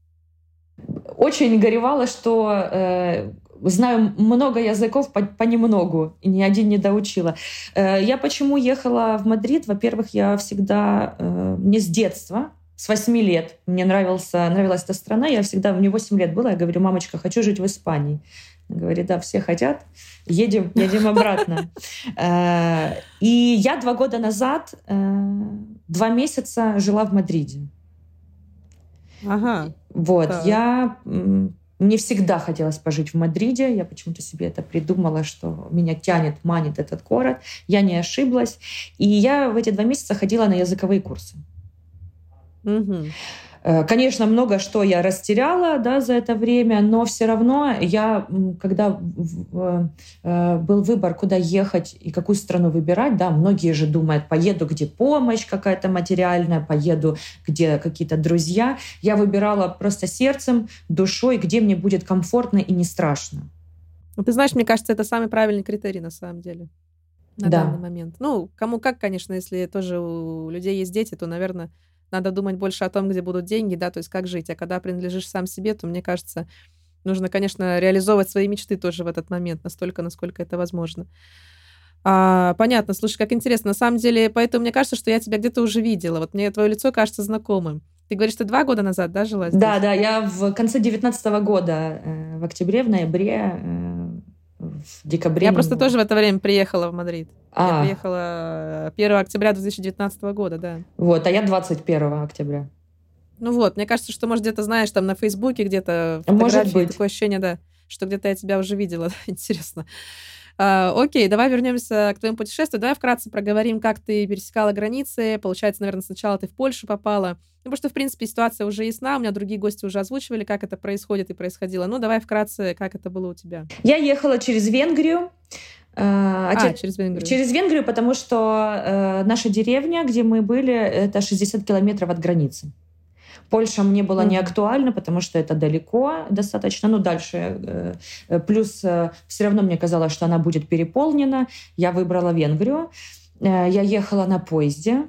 [SPEAKER 2] Очень горевала, что э, знаю много языков по, понемногу, и ни один не доучила. Э, я почему ехала в Мадрид? Во-первых, я всегда, э, мне с детства, с 8 лет, мне нравился, нравилась эта страна, я всегда, мне 8 лет было, я говорю, мамочка, хочу жить в Испании. Она говорит, да, все хотят, едем, едем обратно. Э, и я два года назад, два месяца жила в Мадриде.
[SPEAKER 1] Ага.
[SPEAKER 2] Вот, я мне всегда хотелось пожить в Мадриде. Я почему-то себе это придумала, что меня тянет, манит этот город. Я не ошиблась. И я в эти два месяца ходила на языковые курсы.
[SPEAKER 1] Угу.
[SPEAKER 2] Э, конечно, много что я растеряла да, за это время, но все равно я, когда э, был выбор, куда ехать и какую страну выбирать, да, многие же думают, поеду, где помощь какая-то материальная, поеду, где какие-то друзья. Я выбирала просто сердцем, душой, где мне будет комфортно и не страшно.
[SPEAKER 1] Ну, ты знаешь, мне кажется, это самый правильный критерий на самом деле на да. данный момент. Ну, кому как, конечно, если тоже у людей есть дети, то, наверное, надо думать больше о том, где будут деньги, да, то есть как жить. А когда принадлежишь сам себе, то, мне кажется, нужно, конечно, реализовывать свои мечты тоже в этот момент, настолько, насколько это возможно. А, понятно, слушай, как интересно. На самом деле, поэтому мне кажется, что я тебя где-то уже видела. Вот мне твое лицо кажется знакомым. Ты говоришь, что два года назад, да, жила здесь?
[SPEAKER 2] Да, да, я в конце девятнадцатого года, э, в октябре, в ноябре э, в декабре.
[SPEAKER 1] Я просто тоже в это время приехала в Мадрид. А. Я приехала 1 октября 2019 года, да.
[SPEAKER 2] Вот, а я 21 октября.
[SPEAKER 1] Ну вот, мне кажется, что, может, где-то знаешь, там на Фейсбуке где-то Может быть. такое ощущение, да, что где-то я тебя уже видела. Интересно. А, окей, давай вернемся к твоему путешествию. Давай вкратце проговорим, как ты пересекала границы. Получается, наверное, сначала ты в Польшу попала. Ну, потому что, в принципе, ситуация уже ясна. У меня другие гости уже озвучивали, как это происходит и происходило. Ну, давай вкратце, как это было у тебя.
[SPEAKER 2] Я ехала через Венгрию.
[SPEAKER 1] А, а, через Венгрию.
[SPEAKER 2] Через Венгрию, потому что э, наша деревня, где мы были, это 60 километров от границы. Польша мне была не актуальна, потому что это далеко достаточно. Ну, дальше. Э, плюс э, все равно мне казалось, что она будет переполнена. Я выбрала Венгрию. Э, я ехала на поезде.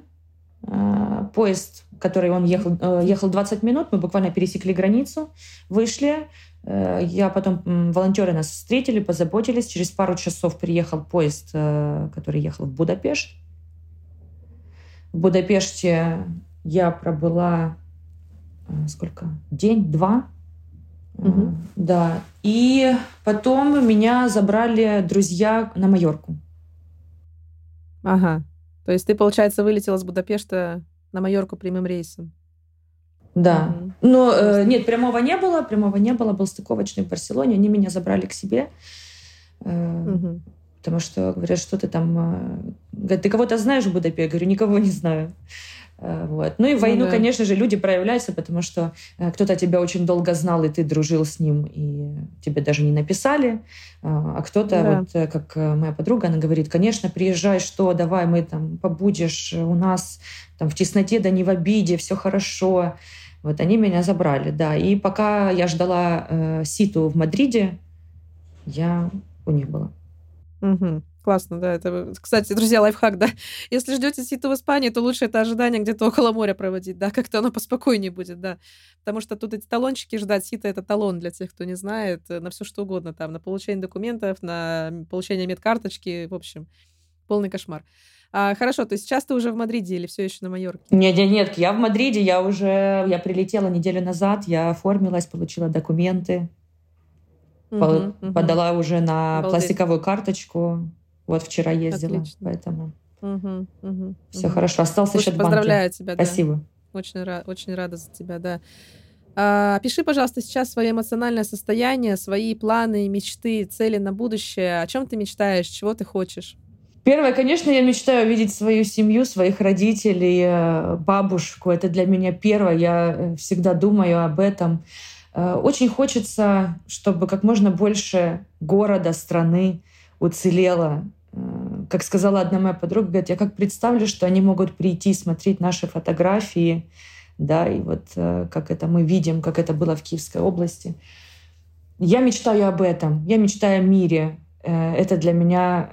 [SPEAKER 2] Поезд, который он ехал, ехал 20 минут. Мы буквально пересекли границу, вышли. Я потом, волонтеры нас встретили, позаботились. Через пару часов приехал поезд, который ехал в Будапешт. В Будапеште я пробыла Э, сколько? День, два. Угу. Да. И потом меня забрали друзья на Майорку.
[SPEAKER 1] Ага. То есть ты, получается, вылетела с Будапешта на Майорку прямым рейсом?
[SPEAKER 2] Да. Но э, нет, прямого не было, прямого не было, был стыковочный в Барселоне, они меня забрали к себе. Э, угу. Потому что говорят, что ты там... Э, говорят, ты кого-то знаешь в Будапеште? Я говорю, никого не знаю. Э, вот. Ну и в ну войну, ну, да. конечно же, люди проявляются, потому что э, кто-то тебя очень долго знал, и ты дружил с ним, и тебе даже не написали. А, кто-то, да. вот как моя подруга, она говорит, конечно, приезжай, что, давай, мы там побудешь у нас там в тесноте, да не в обиде, все хорошо. Вот они меня забрали, да. И пока я ждала э, Ситу в Мадриде, я у них была.
[SPEAKER 1] Угу. Классно, да. Это, кстати, друзья, лайфхак, да. Если ждете ситу в Испании, то лучше это ожидание где-то около моря проводить, да, как-то оно поспокойнее будет, да. Потому что тут эти талончики ждать, сита — это талон для тех, кто не знает, э, на все что угодно там, на получение документов, на получение медкарточки, в общем, полный кошмар. А, хорошо, то есть сейчас ты уже в Мадриде или все еще на Майорке?
[SPEAKER 2] Нет, нет, нет, я в Мадриде, я уже, я прилетела неделю назад, я оформилась, получила документы, угу, по, угу. подала уже на Обалдеть. пластиковую карточку, вот вчера ездила, Отлично. поэтому угу, угу, все угу. хорошо. Остался Слушай, счет
[SPEAKER 1] Поздравляю банки. тебя.
[SPEAKER 2] Спасибо.
[SPEAKER 1] Да. Очень, рад, очень рада за тебя, да. А, пиши, пожалуйста, сейчас свое эмоциональное состояние, свои планы, мечты, цели на будущее. О чем ты мечтаешь, чего ты хочешь?
[SPEAKER 2] Первое, конечно, я мечтаю увидеть свою семью, своих родителей, э, бабушку. Это для меня первое. Я э, всегда думаю об этом. Э, очень хочется, чтобы как можно больше города, страны уцелело. Как сказала одна моя подруга, говорит, я как представлю, что они могут прийти смотреть наши фотографии, да, и вот как это мы видим, как это было в Киевской области. Я мечтаю об этом, я мечтаю о мире. Это для меня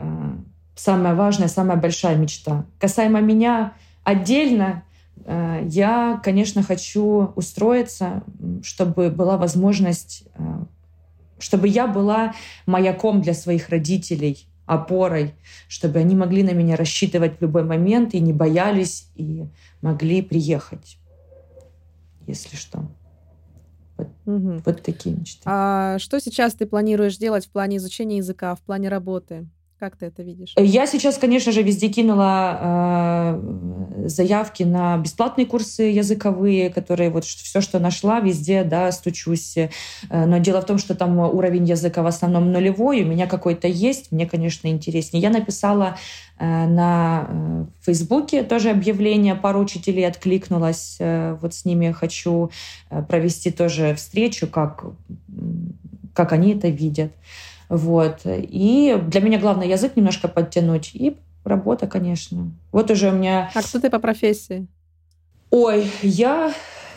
[SPEAKER 2] самая важная, самая большая мечта. Касаемо меня отдельно, я, конечно, хочу устроиться, чтобы была возможность чтобы я была маяком для своих родителей, опорой, чтобы они могли на меня рассчитывать в любой момент и не боялись, и могли приехать, если что. Вот, угу. вот такие мечты.
[SPEAKER 1] А что сейчас ты планируешь делать в плане изучения языка, в плане работы? Как ты это видишь?
[SPEAKER 2] Я сейчас, конечно же, везде кинула э, заявки на бесплатные курсы языковые, которые вот все, что нашла, везде, да, стучусь. Э, но дело в том, что там уровень языка в основном нулевой, у меня какой-то есть, мне, конечно, интереснее. Я написала э, на э, Фейсбуке тоже объявление, пару учителей откликнулась, э, вот с ними хочу э, провести тоже встречу, как, как они это видят. Вот. И для меня главное язык немножко подтянуть. И работа, конечно. Вот уже у меня...
[SPEAKER 1] А кто ты по профессии?
[SPEAKER 2] Ой, я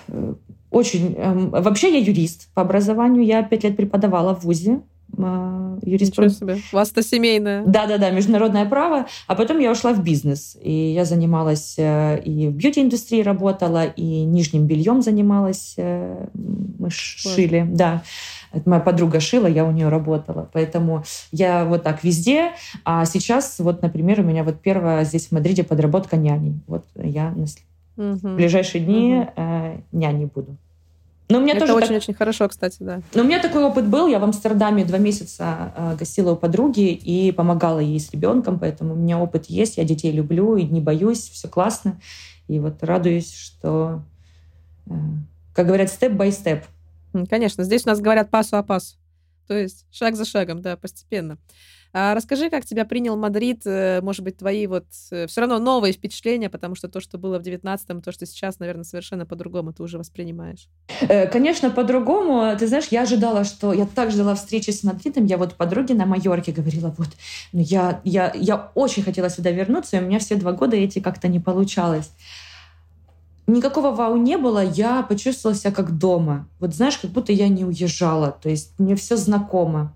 [SPEAKER 2] э, очень... Эм, вообще я юрист по образованию. Я пять лет преподавала в ВУЗе.
[SPEAKER 1] Э, юриспруденция. себе. У вас-то семейное.
[SPEAKER 2] Да-да-да, международное право. А потом я ушла в бизнес. И я занималась э, и в бьюти-индустрии работала, и нижним бельем занималась. Мы шили, да. Это моя подруга шила, я у нее работала. Поэтому я вот так везде. А сейчас, вот, например, у меня вот первая здесь в Мадриде подработка няней. Вот я угу. в ближайшие дни угу. э, няней буду.
[SPEAKER 1] Но у меня это очень-очень так... хорошо, кстати, да.
[SPEAKER 2] Но у меня такой опыт был. Я в Амстердаме два месяца э, гостила у подруги и помогала ей с ребенком, поэтому у меня опыт есть. Я детей люблю и не боюсь, все классно. И вот радуюсь, что, э, как говорят, step-by-step.
[SPEAKER 1] Конечно, здесь у нас говорят paso a paso. То есть шаг за шагом, да, постепенно. А расскажи, как тебя принял Мадрид, э, может быть, твои вот э, все равно новые впечатления, потому что то, что было в 19-м, то, что сейчас, наверное, совершенно по-другому ты уже воспринимаешь.
[SPEAKER 2] Э, конечно, по-другому. Ты знаешь, я ожидала, что... Я так ждала встречи с Мадридом. Я вот подруге на Майорке говорила, вот, ну я, я, я очень хотела сюда вернуться, и у меня все два года эти как-то не получалось никакого вау не было, я почувствовала себя как дома. Вот знаешь, как будто я не уезжала. То есть мне все знакомо,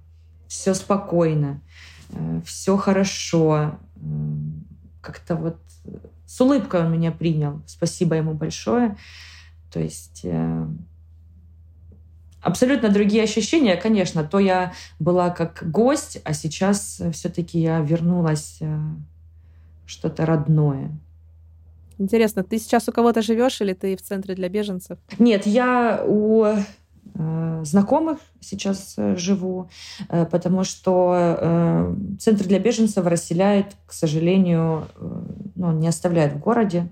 [SPEAKER 2] все спокойно, э, все хорошо. Как-то вот с улыбкой он меня принял. Спасибо ему большое. То есть э, абсолютно другие ощущения, конечно. То я была как гость, а сейчас все-таки я вернулась э, что-то родное.
[SPEAKER 1] Интересно, ты сейчас у кого-то живешь или ты в центре для беженцев?
[SPEAKER 2] Нет, я у э, знакомых сейчас э, живу, э, потому что э, центр для беженцев расселяет, к сожалению, э, ну, не оставляет в городе.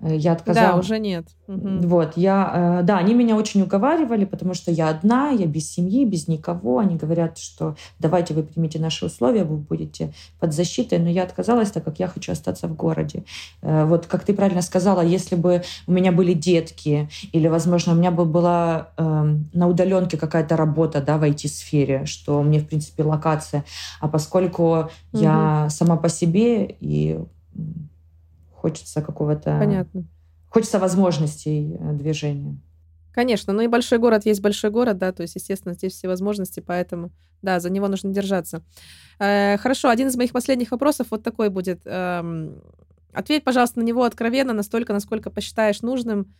[SPEAKER 2] Э, я отказала.
[SPEAKER 1] Да, уже нет.
[SPEAKER 2] Угу. Вот, я, э, да, они меня очень уговаривали, потому что я одна, я без семьи, без никого. Они говорят, что давайте вы примите наши условия, вы будете под защитой. Но я отказалась, так как я хочу остаться в городе. Э, вот, как ты правильно сказала, если бы у меня были детки, или, возможно, у меня бы была э, на удаленке какая-то работа, да, в IT-сфере, что мне, в принципе, локация. А поскольку угу. я сама по себе и хочется какого-то...
[SPEAKER 1] Понятно.
[SPEAKER 2] Хочется возможностей э, движения.
[SPEAKER 1] Конечно, ну и большой город есть большой город, да, то есть, естественно, здесь все возможности, поэтому, да, за него нужно держаться. Э, хорошо, один из моих последних вопросов вот такой будет. Эм, ответь, пожалуйста, на него откровенно, настолько, насколько посчитаешь нужным.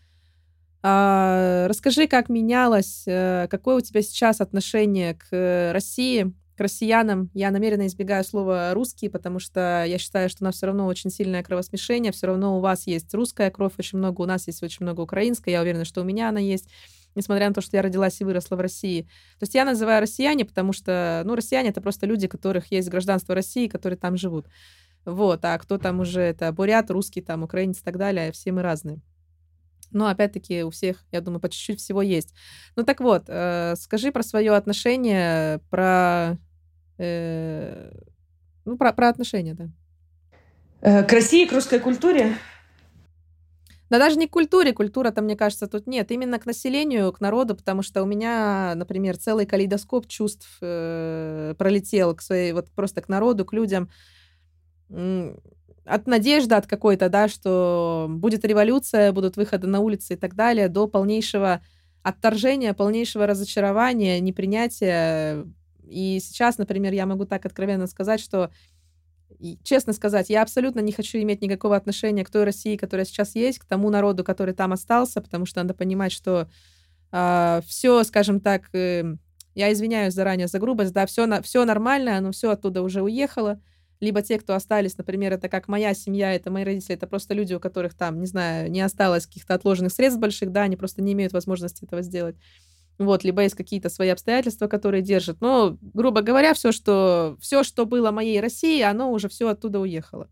[SPEAKER 1] Э, расскажи, как менялось, э, какое у тебя сейчас отношение к России, к россиянам. Я намеренно избегаю слова «русские», потому что я считаю, что у нас все равно очень сильное кровосмешение, все равно у вас есть русская кровь очень много, у нас есть очень много украинской, я уверена, что у меня она есть несмотря на то, что я родилась и выросла в России. То есть я называю россияне, потому что, ну, россияне — это просто люди, у которых есть гражданство России, которые там живут. Вот, а кто там уже, это бурят, русский, там, украинец и так далее, все мы разные. Но опять-таки у всех, я думаю, по чуть-чуть всего есть. Ну так вот, э, скажи про свое отношение, про Э, ну, про, про отношения, да.
[SPEAKER 2] Э, к России, к русской культуре?
[SPEAKER 1] Да даже не к культуре, культура-то, мне кажется, тут нет. Именно к населению, к народу, потому что у меня, например, целый калейдоскоп чувств э, пролетел к своей, вот просто к народу, к людям. От надежды от какой-то, да, что будет революция, будут выходы на улицы и так далее, до полнейшего отторжения, полнейшего разочарования, непринятия и сейчас, например, я могу так откровенно сказать, что честно сказать, я абсолютно не хочу иметь никакого отношения к той России, которая сейчас есть, к тому народу, который там остался, потому что надо понимать, что э, а, все, скажем так, э, я извиняюсь заранее за грубость, да, все, на, все нормально, оно все оттуда уже уехало. Либо те, кто остались, например, это как моя семья, это мои родители, это просто люди, у которых там, не знаю, не осталось каких-то отложенных средств больших, да, они просто не имеют возможности этого сделать. Вот, либо есть какие-то свои обстоятельства, которые держат. Но, грубо говоря, все, что, все, что было моей России, оно уже все оттуда уехало.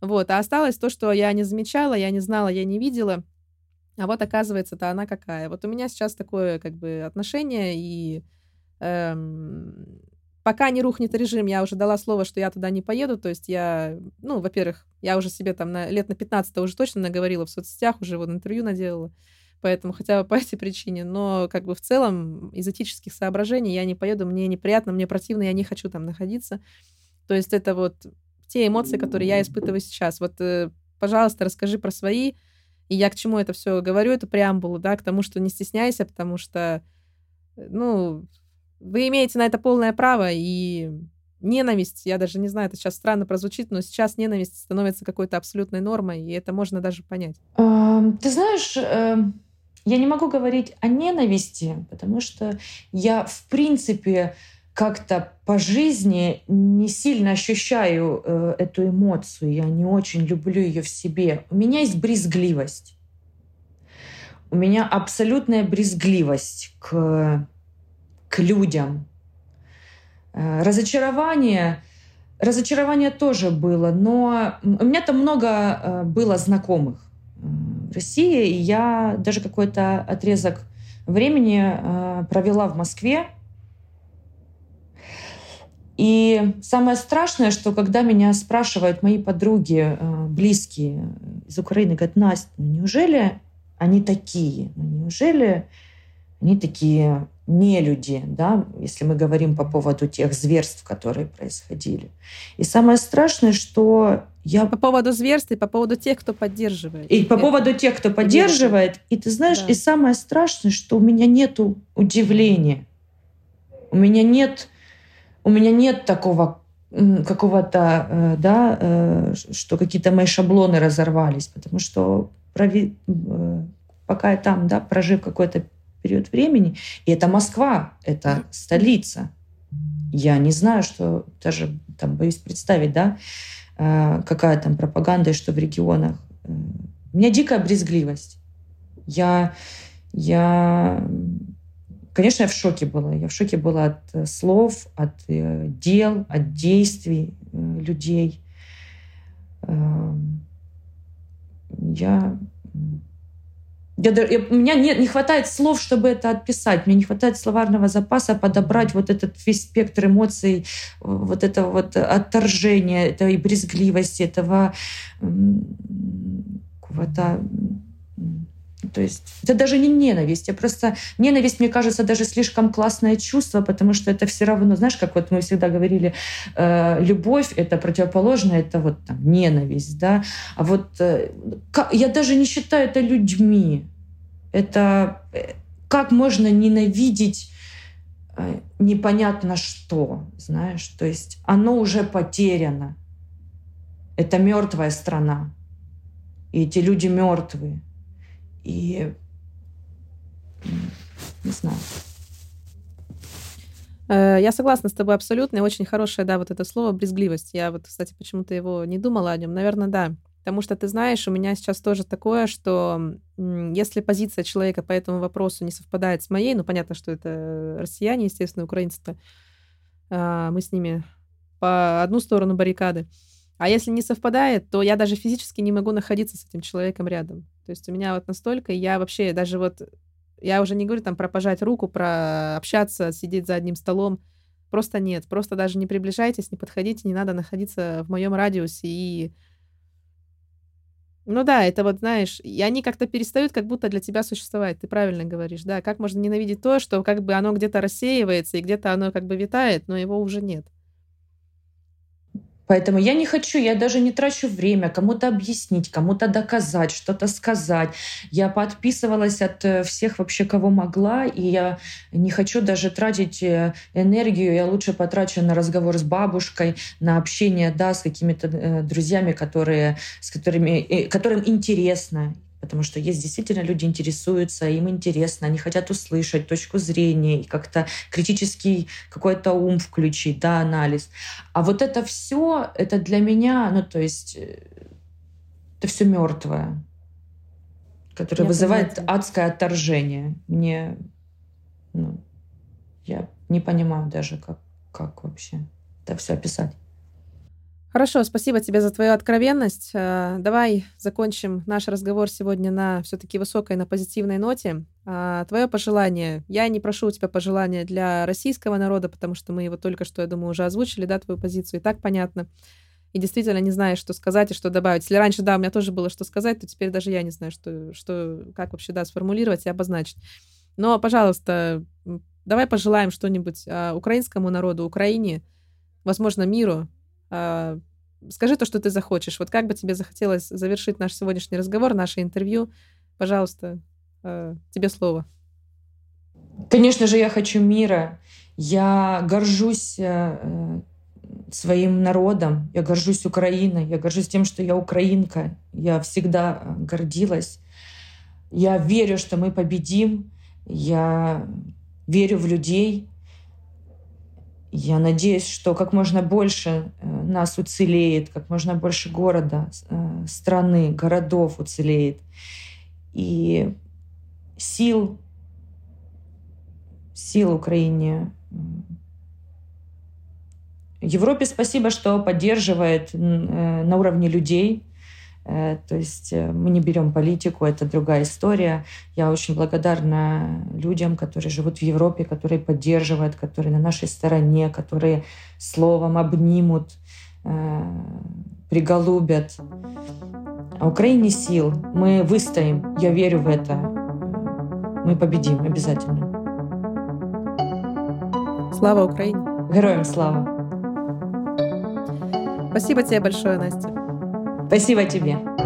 [SPEAKER 1] Вот, а осталось то, что я не замечала, я не знала, я не видела. А вот оказывается-то она какая. Вот у меня сейчас такое как бы отношение, и эм, пока не рухнет режим, я уже дала слово, что я туда не поеду. То есть я, ну, во-первых, я уже себе там на, лет на 15 уже точно наговорила в соцсетях, уже вот интервью наделала поэтому хотя бы по этой причине, но как бы в целом из этических соображений я не поеду, мне неприятно, мне противно, я не хочу там находиться. То есть это вот те эмоции, которые я испытываю сейчас. Вот, э, пожалуйста, расскажи про свои, и я к чему это все говорю, это преамбулу, да, к тому, что не стесняйся, потому что, э, ну, вы имеете на это полное право, и ненависть, я даже не знаю, это сейчас странно прозвучит, но сейчас ненависть становится какой-то абсолютной нормой, и это можно даже понять.
[SPEAKER 2] Ты знаешь, эм, я не могу говорить о ненависти, потому что я, в принципе, как-то по жизни не сильно ощущаю э, эту эмоцию. Я не очень люблю ее в себе. У меня есть брезгливость. У меня абсолютная брезгливость к, к людям. Э, разочарование, разочарование тоже было, но у меня там много э, было знакомых России. И я даже какой-то отрезок времени э, провела в Москве. И самое страшное, что когда меня спрашивают мои подруги, э, близкие из Украины, говорят, Настя, ну неужели они такие? Ну неужели они такие не люди, да, если мы говорим по поводу тех зверств, которые происходили. И самое страшное, что я...
[SPEAKER 1] По поводу зверств и по поводу тех, кто поддерживает.
[SPEAKER 2] И по поводу тех, кто поддерживает. И ты знаешь, да. и самое страшное, что у меня нет удивления. У меня нет, у меня нет такого какого-то, э, да, э, что какие-то мои шаблоны разорвались, потому что прови... Э, пока я там, да, прожив какой-то период времени. И это Москва, это столица. Я не знаю, что даже там боюсь представить, да, э, какая там пропаганда и что в регионах. Э, у меня дикая брезгливость. Я, я, конечно, я в шоке была. Я в шоке была от э, слов, от дел, от действий людей. Я я, я, у меня нет, не хватает слов, чтобы это отписать. Мне не хватает словарного запаса подобрать вот этот весь спектр эмоций, вот этого вот отторжения, этой брезгливости, этого какого-то то есть это даже не ненависть, я просто ненависть, мне кажется, даже слишком классное чувство, потому что это все равно, знаешь, как вот мы всегда говорили, э, любовь это противоположное, это вот там ненависть, да, а вот э, я даже не считаю это людьми, это как можно ненавидеть э, непонятно что, знаешь, то есть оно уже потеряно. Это мертвая страна. И эти люди мертвые. И не знаю.
[SPEAKER 1] Э, я согласна с тобой абсолютно. И очень хорошее, да, вот это слово брезгливость. Я вот, кстати, почему-то его не думала о нем. Наверное, да. Потому что ты знаешь, у меня сейчас тоже такое, что если позиция человека по этому вопросу не совпадает с моей, ну понятно, что это россияне, естественно, украинцы, а, мы с ними по одну сторону баррикады. А если не совпадает, то я даже физически не могу находиться с этим человеком рядом. То есть у меня вот настолько, я вообще даже вот я уже не говорю там про пожать руку, про общаться, сидеть за одним столом. Просто нет. Просто даже не приближайтесь, не подходите, не надо находиться в моем радиусе. И... Ну да, это вот, знаешь, и они как-то перестают как будто для тебя существовать. Ты правильно говоришь, да. Как можно ненавидеть то, что как бы оно где-то рассеивается, и где-то оно как бы витает, но его уже нет.
[SPEAKER 2] Поэтому я не хочу, я даже не трачу время кому-то объяснить, кому-то доказать, что-то сказать. Я подписывалась от э, всех вообще, кого могла, и я не хочу даже тратить э, энергию. Я лучше потрачу на разговор с бабушкой, на общение да, с какими-то э, друзьями, которые, с которыми, которым интересно потому что есть действительно люди интересуются, им интересно, они хотят услышать точку зрения и как-то критический какой-то ум включить, да, анализ. А вот это все, это для меня, ну то есть э, это все мертвое, которое я вызывает понимаю. адское отторжение. Мне, ну, я не понимаю даже, как, как вообще это все описать.
[SPEAKER 1] Хорошо, спасибо тебе за твою откровенность. Э, давай закончим наш разговор сегодня на все-таки высокой, на позитивной ноте. А, твое пожелание. Я не прошу у тебя пожелания для российского народа, потому что мы его только что, я думаю, уже озвучили, да, твою позицию, и так понятно. И действительно не знаешь, что сказать и что добавить. Если раньше, да, у меня тоже было что сказать, то теперь даже я не знаю, что, что как вообще, да, сформулировать и обозначить. Но, пожалуйста, давай пожелаем что-нибудь а, украинскому народу, Украине, возможно, миру, скажи то, что ты захочешь. Вот как бы тебе захотелось завершить наш сегодняшний разговор, наше интервью? Пожалуйста, а, тебе слово.
[SPEAKER 2] Конечно же, я хочу мира. Я горжусь э, своим народом, я горжусь Украиной, я горжусь тем, что я украинка. Я всегда э, гордилась. Я верю, что мы победим. Я верю в людей. Я надеюсь, что как можно больше э, нас уцелеет, как можно больше города, э, страны, городов уцелеет. И сил, сил Украине. Европе спасибо, что поддерживает э, на уровне людей то есть э, мы не берем политику, это другая история. Я очень благодарна людям, которые живут в Европе, которые поддерживают, которые на нашей стороне, которые словом обнимут, э, приголубят. А Украине сил. Мы выстоим. Я верю в это. Мы победим обязательно.
[SPEAKER 1] Слава Украине!
[SPEAKER 2] Героям слава!
[SPEAKER 1] Спасибо тебе большое, Настя.
[SPEAKER 2] Спасибо тебе.